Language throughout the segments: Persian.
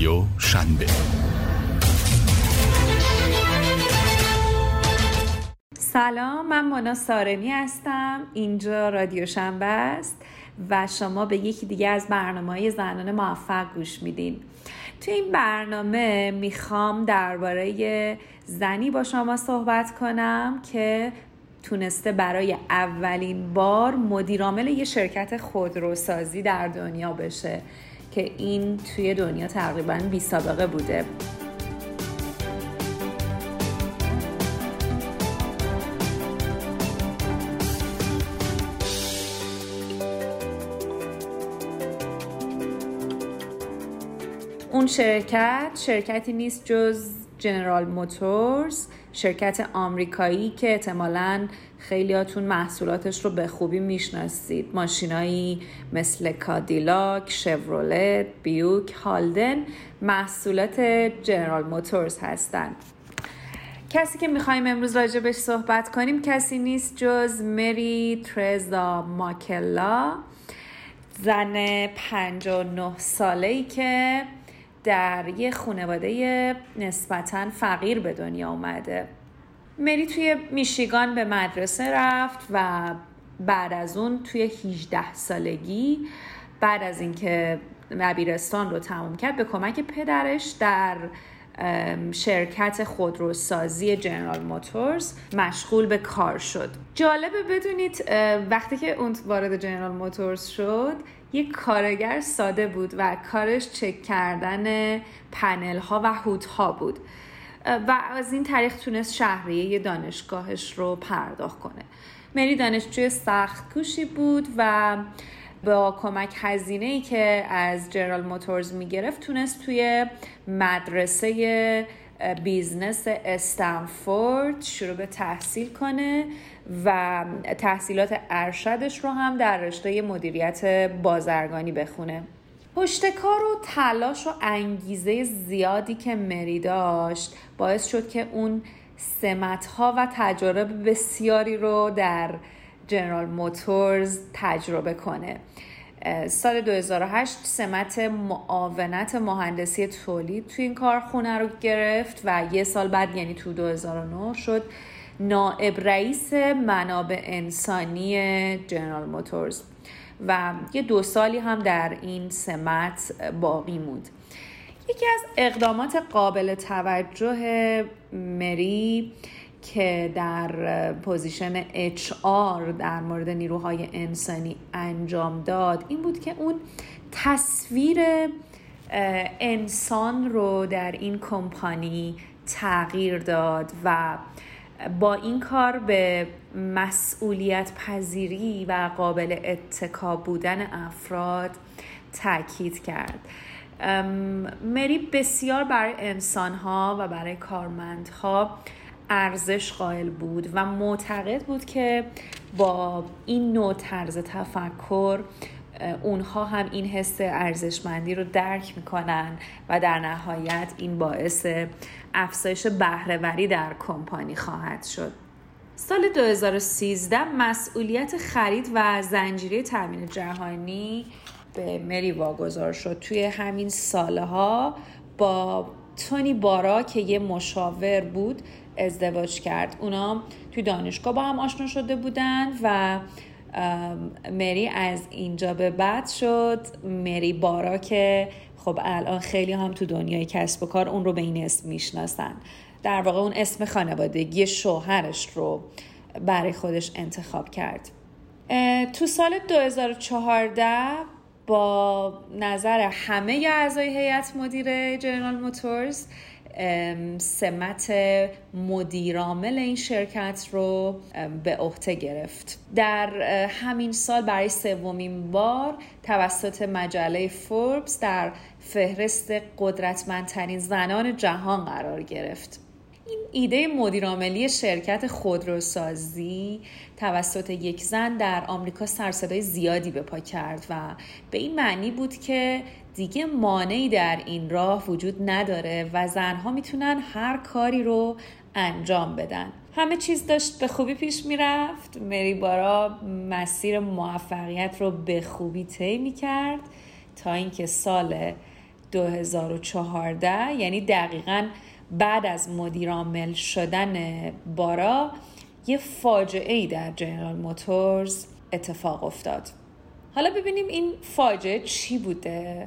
رادیو شنبه. سلام من مونا سارمی هستم. اینجا رادیو شنبه است و شما به یکی دیگه از برنامه های زنان موفق گوش میدین. تو این برنامه می‌خوام درباره زنی با شما صحبت کنم که تونسته برای اولین بار مدیرعامل یه شرکت خودروسازی در دنیا بشه. که این توی دنیا تقریبا بی سابقه بوده. اون شرکت شرکتی نیست جز جنرال موتورز شرکت آمریکایی که احتمالا خیلیاتون محصولاتش رو به خوبی می‌شناسید. ماشینایی مثل کادیلاک، شورولت، بیوک، هالدن محصولات جنرال موتورز هستند. کسی که می‌خوایم امروز راجبش صحبت کنیم کسی نیست جز مری ترزا ماکلا. زن 59 ساله ای که در یه خانواده نسبتا فقیر به دنیا اومده. مری توی میشیگان به مدرسه رفت و بعد از اون توی 18 سالگی بعد از اینکه دبیرستان رو تموم کرد به کمک پدرش در شرکت خودروسازی جنرال موتورز مشغول به کار شد. جالبه بدونید وقتی که اون وارد جنرال موتورز شد یک کارگر ساده بود و کارش چک کردن پنل ها و هوت ها بود. و از این طریق تونست شهریه دانشگاهش رو پرداخت کنه. مری دانشجوی سخت کوشی بود و با کمک هزینه ای که از جنرال موتورز می‌گرفت تونست توی مدرسه business استنفورد شروع به تحصیل کنه و تحصیلات ارشدش رو هم در رشته مدیریت بازرگانی بخونه. پشتکار و تلاش و انگیزه زیادی که مری داشت باعث شد که اون سمت ها و تجارب بسیاری رو در جنرال موتورز تجربه کنه. سال 2008 سمت معاونت مهندسی تولید تو این کارخونه رو گرفت و یه سال بعد یعنی تو 2009 شد نائب رئیس منابع انسانی جنرال موتورز و یه دو سالی هم در این سمت باقی موند. یکی از اقدامات قابل توجه مری که در پوزیشن HR در مورد نیروهای انسانی انجام داد. این بود که اون تصویر انسان رو در این کمپانی تغییر داد و با این کار به مسئولیت پذیری و قابل اتکا بودن افراد تاکید کرد. مری بسیار برای انسانها و برای کارمندها ارزش قائل بود و معتقد بود که با این نوع طرز تفکر اونها هم این حس ارزشمندی رو درک می‌کنن و در نهایت این باعث افزایش بهرهوری در کمپانی خواهد شد. سال 2013 مسئولیت خرید و زنجیره تامین جهانی به مری واگذار شد. توی همین سالها با تونی بارا که یه مشاور بود ازدواج کرد. اونا توی دانشگاه با هم آشنا شده بودن و مری از اینجا به بعد شد. مری بارا که خب الان خیلی هم تو دنیای کسب و کار اون رو به این اسم می‌شناسن. در واقع اون اسم خانوادگی شوهرش رو برای خودش انتخاب کرد. تو سال 2014 با نظر همه اعضای هیئت مدیره جنرال موتورز سمت مدیرامل این شرکت رو به عهده گرفت. در همین سال برای سومین بار توسط مجله فوربس در فهرست قدرتمندترین زنان جهان قرار گرفت. ایده مدیرعاملی شرکت خودروسازی توسط یک زن در آمریکا سرصدای زیادی به پا کرد و به این معنی بود که دیگه مانعی در این راه وجود نداره و زنها می‌تونن هر کاری رو انجام بدن. همه چیز داشت به خوبی پیش می‌رفت. مری بارا مسیر موفقیت رو به خوبی طی می‌کرد تا اینکه سال 2014 یعنی دقیقا بعد از مدیرامل شدن بارا یه فاجعه ای در جنرال موتورز اتفاق افتاد. حالا ببینیم این فاجعه چی بوده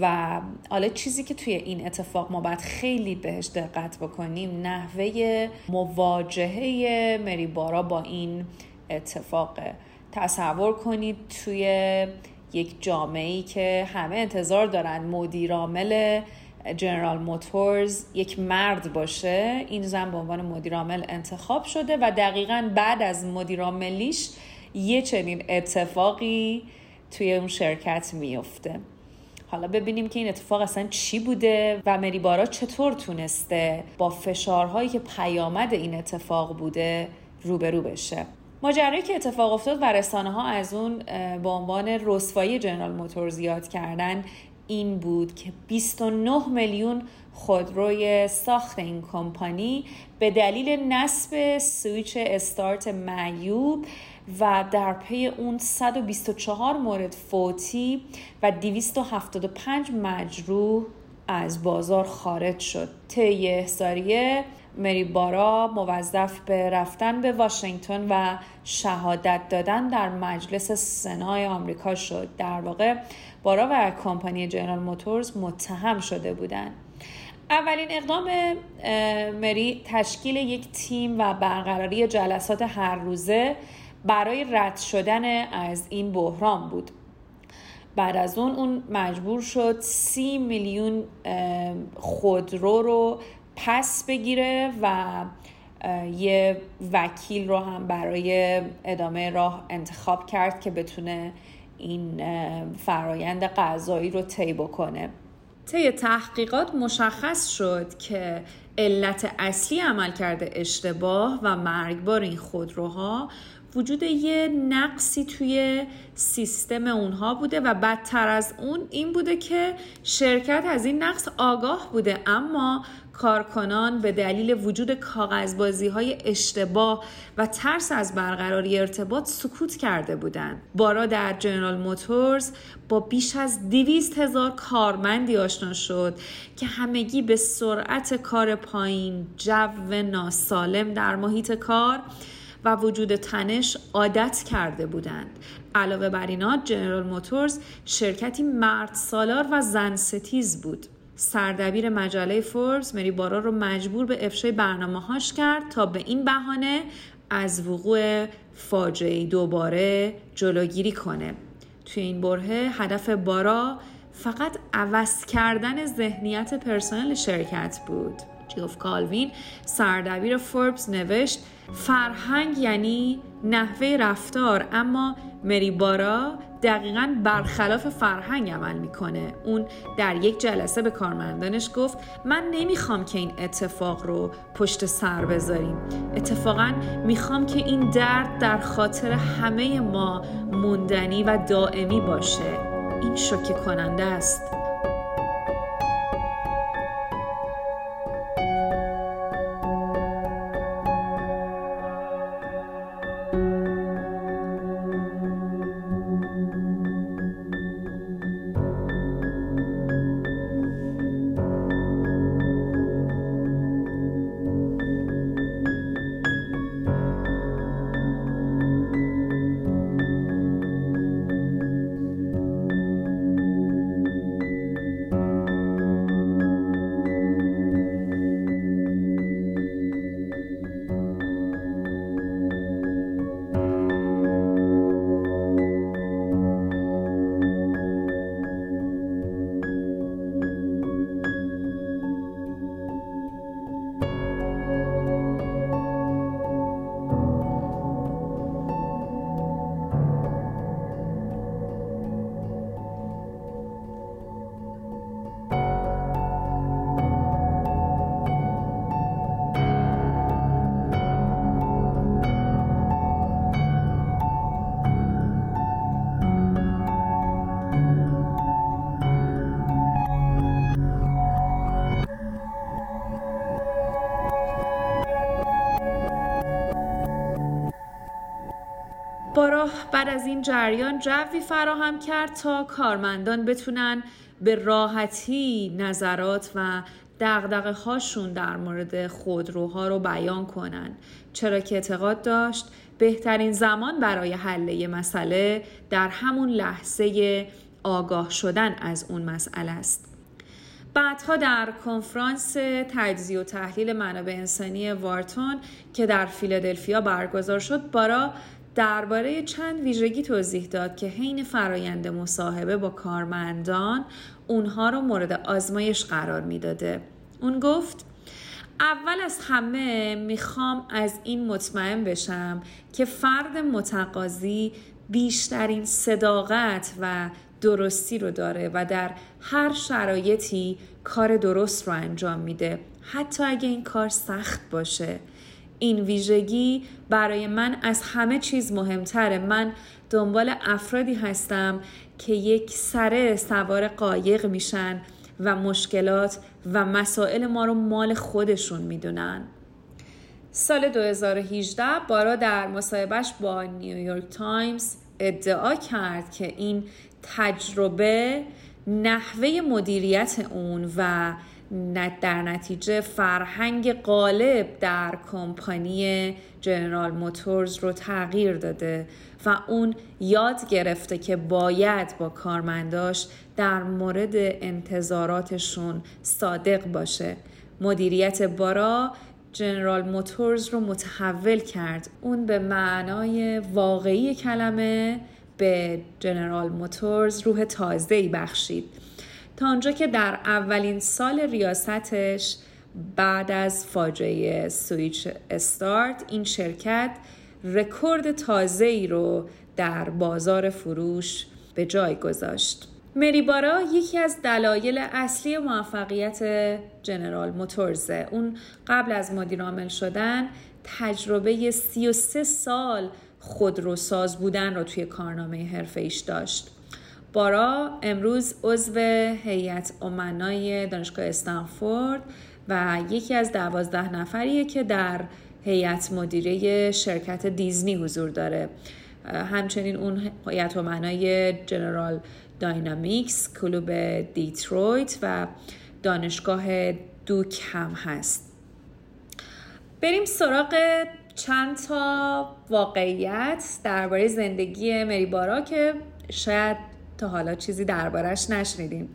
و حالا چیزی که توی این اتفاق ما باید خیلی بهش دقت بکنیم نحوه مواجهه مری بارا با این اتفاقه تصور کنید توی یک جامعه ای که همه انتظار دارن مدیرامل جنرال موتورز یک مرد باشه این زن به عنوان مدیرعامل انتخاب شده و دقیقا بعد از مدیرعاملیش یه چنین اتفاقی توی اون شرکت میفته. حالا ببینیم که این اتفاق اصلا چی بوده و مری بارا چطور تونسته با فشارهایی که پیامد این اتفاق بوده روبرو بشه. ماجرایی که اتفاق افتاد و رسانه ها از اون به عنوان رسوایی جنرال موتور زیاد کردن این بود که 29 میلیون خودروی ساخت این کمپانی به دلیل نصب سویچ استارت معیوب و در پی اون 124 مورد فوتی و 275 مجروح از بازار خارج شد. طی احضاریه مری بارا موظف به رفتن به واشنگتن و شهادت دادن در مجلس سنای آمریکا شد. در واقع بارا و کمپانی جنرال موتورز متهم شده بودند اولین اقدام مری تشکیل یک تیم و برقراری جلسات هر روزه برای رد شدن از این بحران بود. بعد از اون اون مجبور شد سی میلیون خودرو رو پس بگیره و یه وکیل رو هم برای ادامه راه انتخاب کرد که بتونه این فرایند قضایی رو طی بکنه. طی تحقیقات مشخص شد که علت اصلی عمل کرده اشتباه و مرگبار این خودروها وجود یه نقصی توی سیستم اونها بوده و بدتر از اون این بوده که شرکت از این نقص آگاه بوده. اما کارکنان به دلیل وجود کاغذبازی های اشتباه و ترس از برقراری ارتباط سکوت کرده بودند. بارا در جنرال موتورز با بیش از دویست هزار کارمندی آشنا شد که همگی به سرعت کار پایین جو ناسالم در محیط کار و وجود تنش عادت کرده بودند علاوه بر اینا جنرال موتورز شرکتی مرد سالار و زن ستیز بود سردبیر مجله فوربس مری بارا رو مجبور به افشای برنامه هاش کرد تا به این بهانه از وقوع فاجعه دوباره جلوگیری کنه. توی این بره هدف بارا فقط عوض کردن ذهنیت پرسنل شرکت بود. جیوف کالوین سردبیر فوربس نوشت فرهنگ یعنی نحوه رفتار اما مری بارا دقیقا برخلاف فرهنگ عمل می‌کنه. اون در یک جلسه به کارمندانش گفت من نمی‌خوام که این اتفاق رو پشت سر بذاریم. اتفاقا می‌خوام که این درد در خاطر همه ما موندنی و دائمی باشه. این شوکه کننده است. بارا بعد از این جریان جوی فراهم کرد تا کارمندان بتونن به راحتی نظرات و دقدقه هاشون در مورد خودروها رو بیان کنن. چرا که اعتقاد داشت بهترین زمان برای حل مسئله در همون لحظه آگاه شدن از اون مسئله است. بعدها در کنفرانس تجزیه و تحلیل منابع انسانی وارتون که در فیلادلفیا برگزار شد بارا درباره چند ویژگی توضیح داد که حین فرایند مصاحبه با کارمندان اونها رو مورد آزمایش قرار می‌داده. اون گفت اول از همه می‌خوام از این مطمئن بشم که فرد متقاضی بیشترین صداقت و درستی رو داره و در هر شرایطی کار درست رو انجام میده حتی اگه این کار سخت باشه این ویژگی برای من از همه چیز مهمتره. من دنبال افرادی هستم که یک سره سوار قایق میشن و مشکلات و مسائل ما رو مال خودشون می‌دونن. سال 2018 بارا در مصاحبهش با نیویورک تایمز ادعا کرد که این تجربه نحوه مدیریت اون و در نتیجه فرهنگ غالب در کمپانی جنرال موتورز رو تغییر داده و اون یاد گرفته که باید با کارمنداش در مورد انتظاراتشون صادق باشه. مدیریت بارا جنرال موتورز رو متحول کرد. اون به معنای واقعی کلمه به جنرال موتورز روح تازه‌ای بخشید. تا آنجا که در اولین سال ریاستش بعد از فاجعه سویچ استارت این شرکت رکورد تازه ای رو در بازار فروش به جای گذاشت. مری بارا یکی از دلایل اصلی موفقیت جنرال موتورزه اون قبل از مدیر عامل شدن تجربه 33 سال خودروساز بودن رو توی کارنامه حرفه ایش داشت بارا امروز عضو هیئت امنای دانشگاه استنفورد و یکی از دوازده نفریه که در هیئت مدیره شرکت دیزنی حضور داره. همچنین اون هیئت امنای جنرال داینامیکس کلوب دیترویت و دانشگاه دوک هم هست. بریم سراغ چند تا واقعیت درباره زندگی مری بارا که شاید تا حالا چیزی دربارش نشنیدیم.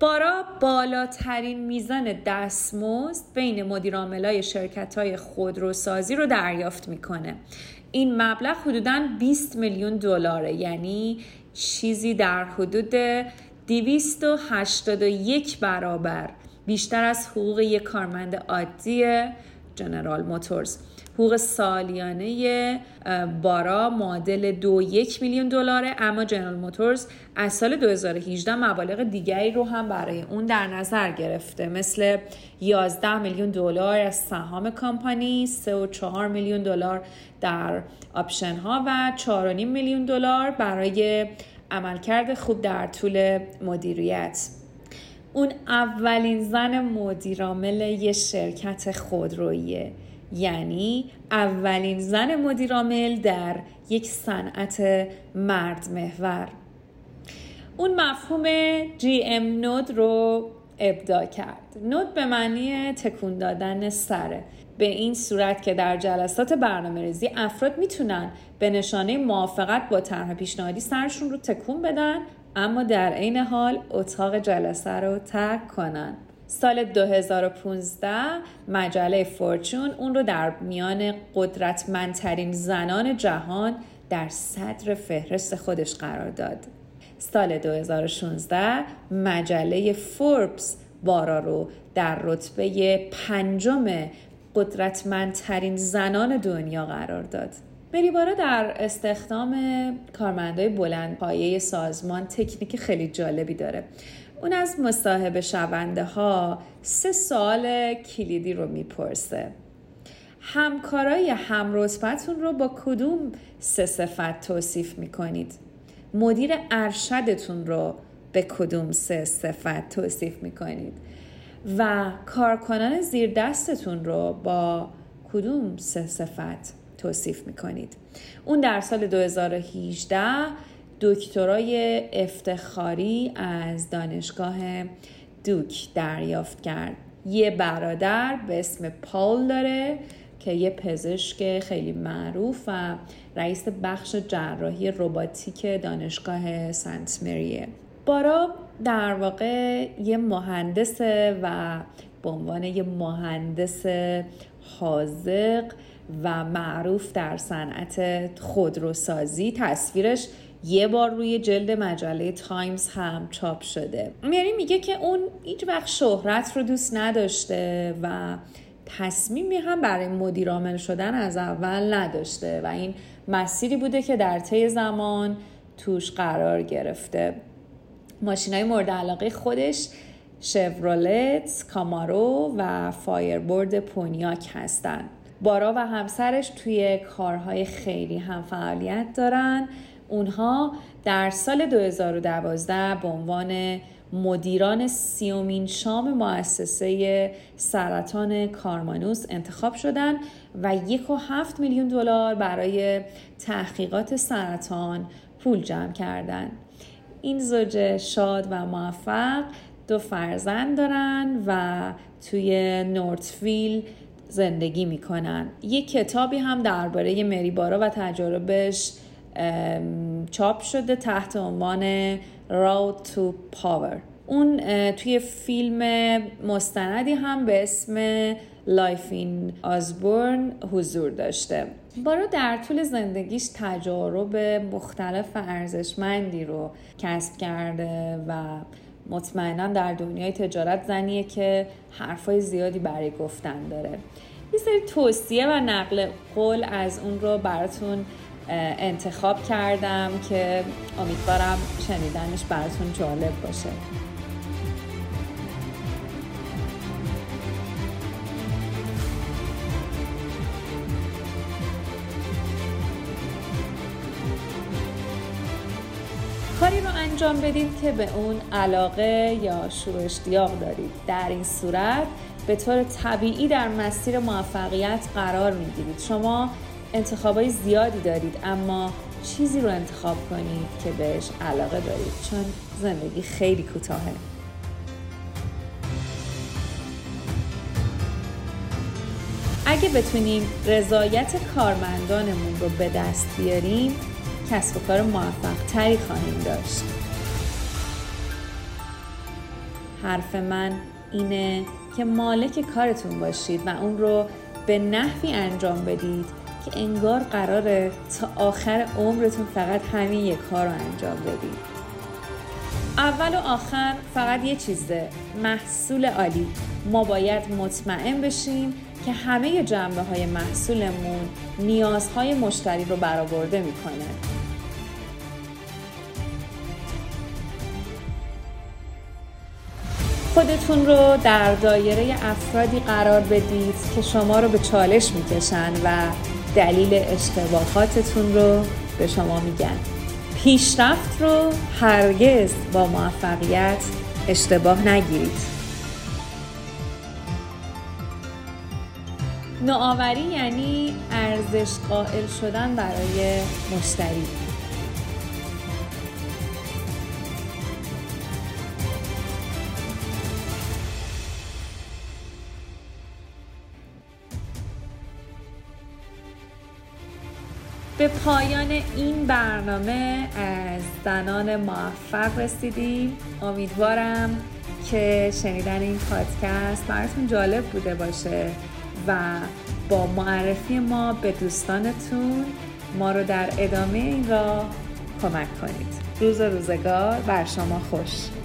بارا بالاترین میزان دستمزد بین مدیرعاملای شرکت های خودروسازی رو دریافت می‌کنه. این مبلغ حدودا 20 میلیون دلاره یعنی چیزی در حدود 281 برابر. بیشتر از حقوق یک کارمند عادی جنرال موتورز. حقوق سالیانه بارا معادل دو یک میلیون دلاره. اما جنرال موتورز از سال 2018 مبالغ دیگری رو هم برای اون در نظر گرفته. مثل 11 میلیون دلار از سهام کمپانی 3.4 میلیون دلار در option ها و 4.5 میلیون دلار برای عملکرد خوب در طول مدیریت. اون اولین زن مدیرعامل یه شرکت خودروییه. یعنی اولین زن مدیرعامل در یک صنعت مرد محور. اون مفهوم GM nod رو ابداع کرد. nod به معنی تکون دادن سره به این صورت که در جلسات برنامه ریزی افراد می‌تونن به نشانه موافقت با طرح پیشنهادی سرشون رو تکون بدن اما در عین حال اتاق جلسه رو ترک کنن. سال 2015 مجله فورچون اون رو در میان قدرتمندترین زنان جهان در صدر فهرست خودش قرار داد. سال 2016 مجله فوربس بارا رو در رتبه پنجم قدرتمندترین زنان دنیا قرار داد. مری بارا در استخدام کارمندای بلند پایه سازمان تکنیک خیلی جالبی داره. اون از مصاحبه شونده ها سه سال کلیدی رو می‌پرسه. همکارای همرتبتون رو با کدوم سه صفت توصیف می‌کنید؟ مدیر ارشدتون رو به کدوم سه صفت توصیف می‌کنید؟ و کارکنان زیر دستتون رو با کدوم سه صفت توصیف می‌کنید؟ اون در سال 2018 دکترای افتخاری از دانشگاه دوک دریافت کرد. یه برادر به اسم پال داره که یه پزشک خیلی معروف و رئیس بخش جراحی روباتیک دانشگاه سنت مریه. بارا در واقع یه مهندسه و به عنوان یه مهندس حاضق و معروف در صنعت خودروسازی. تصویرش یه بار روی جلد مجله تایمز هم چاپ شده. یعنی میگه که اون هیچ وقت شهرت رو دوست نداشته و تصمیمی هم برای مدیرعامل شدن از اول نداشته و این مسیری بوده که در طی زمان توش قرار گرفته. ماشین های مورد علاقه خودش شورولت، کامارو و فایربورد پونیاک هستند. بارا و همسرش توی کارهای خیلی هم فعالیت دارن. اونها در سال 2012 به عنوان مدیران سیومین شام مؤسسه سرطان کارمانوس انتخاب شدن و یک و هفت میلیون دلار برای تحقیقات سرطان پول جمع کردن. این زوج شاد و موفق دو فرزند دارن و توی نورتفیل زندگی می‌کنن. یک کتابی هم درباره مری بارا و تجاربش چاپ شده تحت عنوان Road to Power. اون توی فیلم مستندی هم به اسم Life in Osborn حضور داشته. بارا در طول زندگیش تجارب مختلف و ارزشمندی رو کسب کرده و مطمئنا در دنیای تجارت زنیه که حرفای زیادی برای گفتن داره. یه سری توصیه و نقل قول از اون رو براتون انتخاب کردم که امیدوارم شنیدنش براتون جالب باشه. کاری رو انجام بدید که به اون علاقه یا شروع اشتیاق دارید. در این صورت به طور طبیعی در مسیر موفقیت قرار می‌گیرید. شما انتخابای زیادی دارید اما چیزی رو انتخاب کنید که بهش علاقه دارید چون زندگی خیلی کوتاهه. اگه بتونیم رضایت کارمندانمون رو به دست بیاریم کسب و کار موفق تری خواهیم داشت. حرف من اینه که مالک کارتون باشید و اون رو به نحوی انجام بدید که انگار قراره تا آخر عمرتون فقط همین یک کار رو انجام بدید اول و آخر فقط یه چیزه محصول عالی. ما باید مطمئن بشیم که همه جنبه های محصولمون نیازهای مشتری رو برآورده می‌کنه. خودتون رو در دایره افرادی قرار بدید که شما رو به چالش می‌کشن و دلیل اشتباهاتتون رو به شما میگن. پیشرفت رو هرگز با موفقیت اشتباه نگیرید. نوآوری یعنی ارزش قائل شدن برای مشتری. به پایان این برنامه از زنان موفق رسیدیم. امیدوارم که شنیدن این پادکست براتون جالب بوده باشه و با معرفی ما به دوستانتون ما رو در ادامه این راه کمک کنید. روز روزگار بر شما خوش.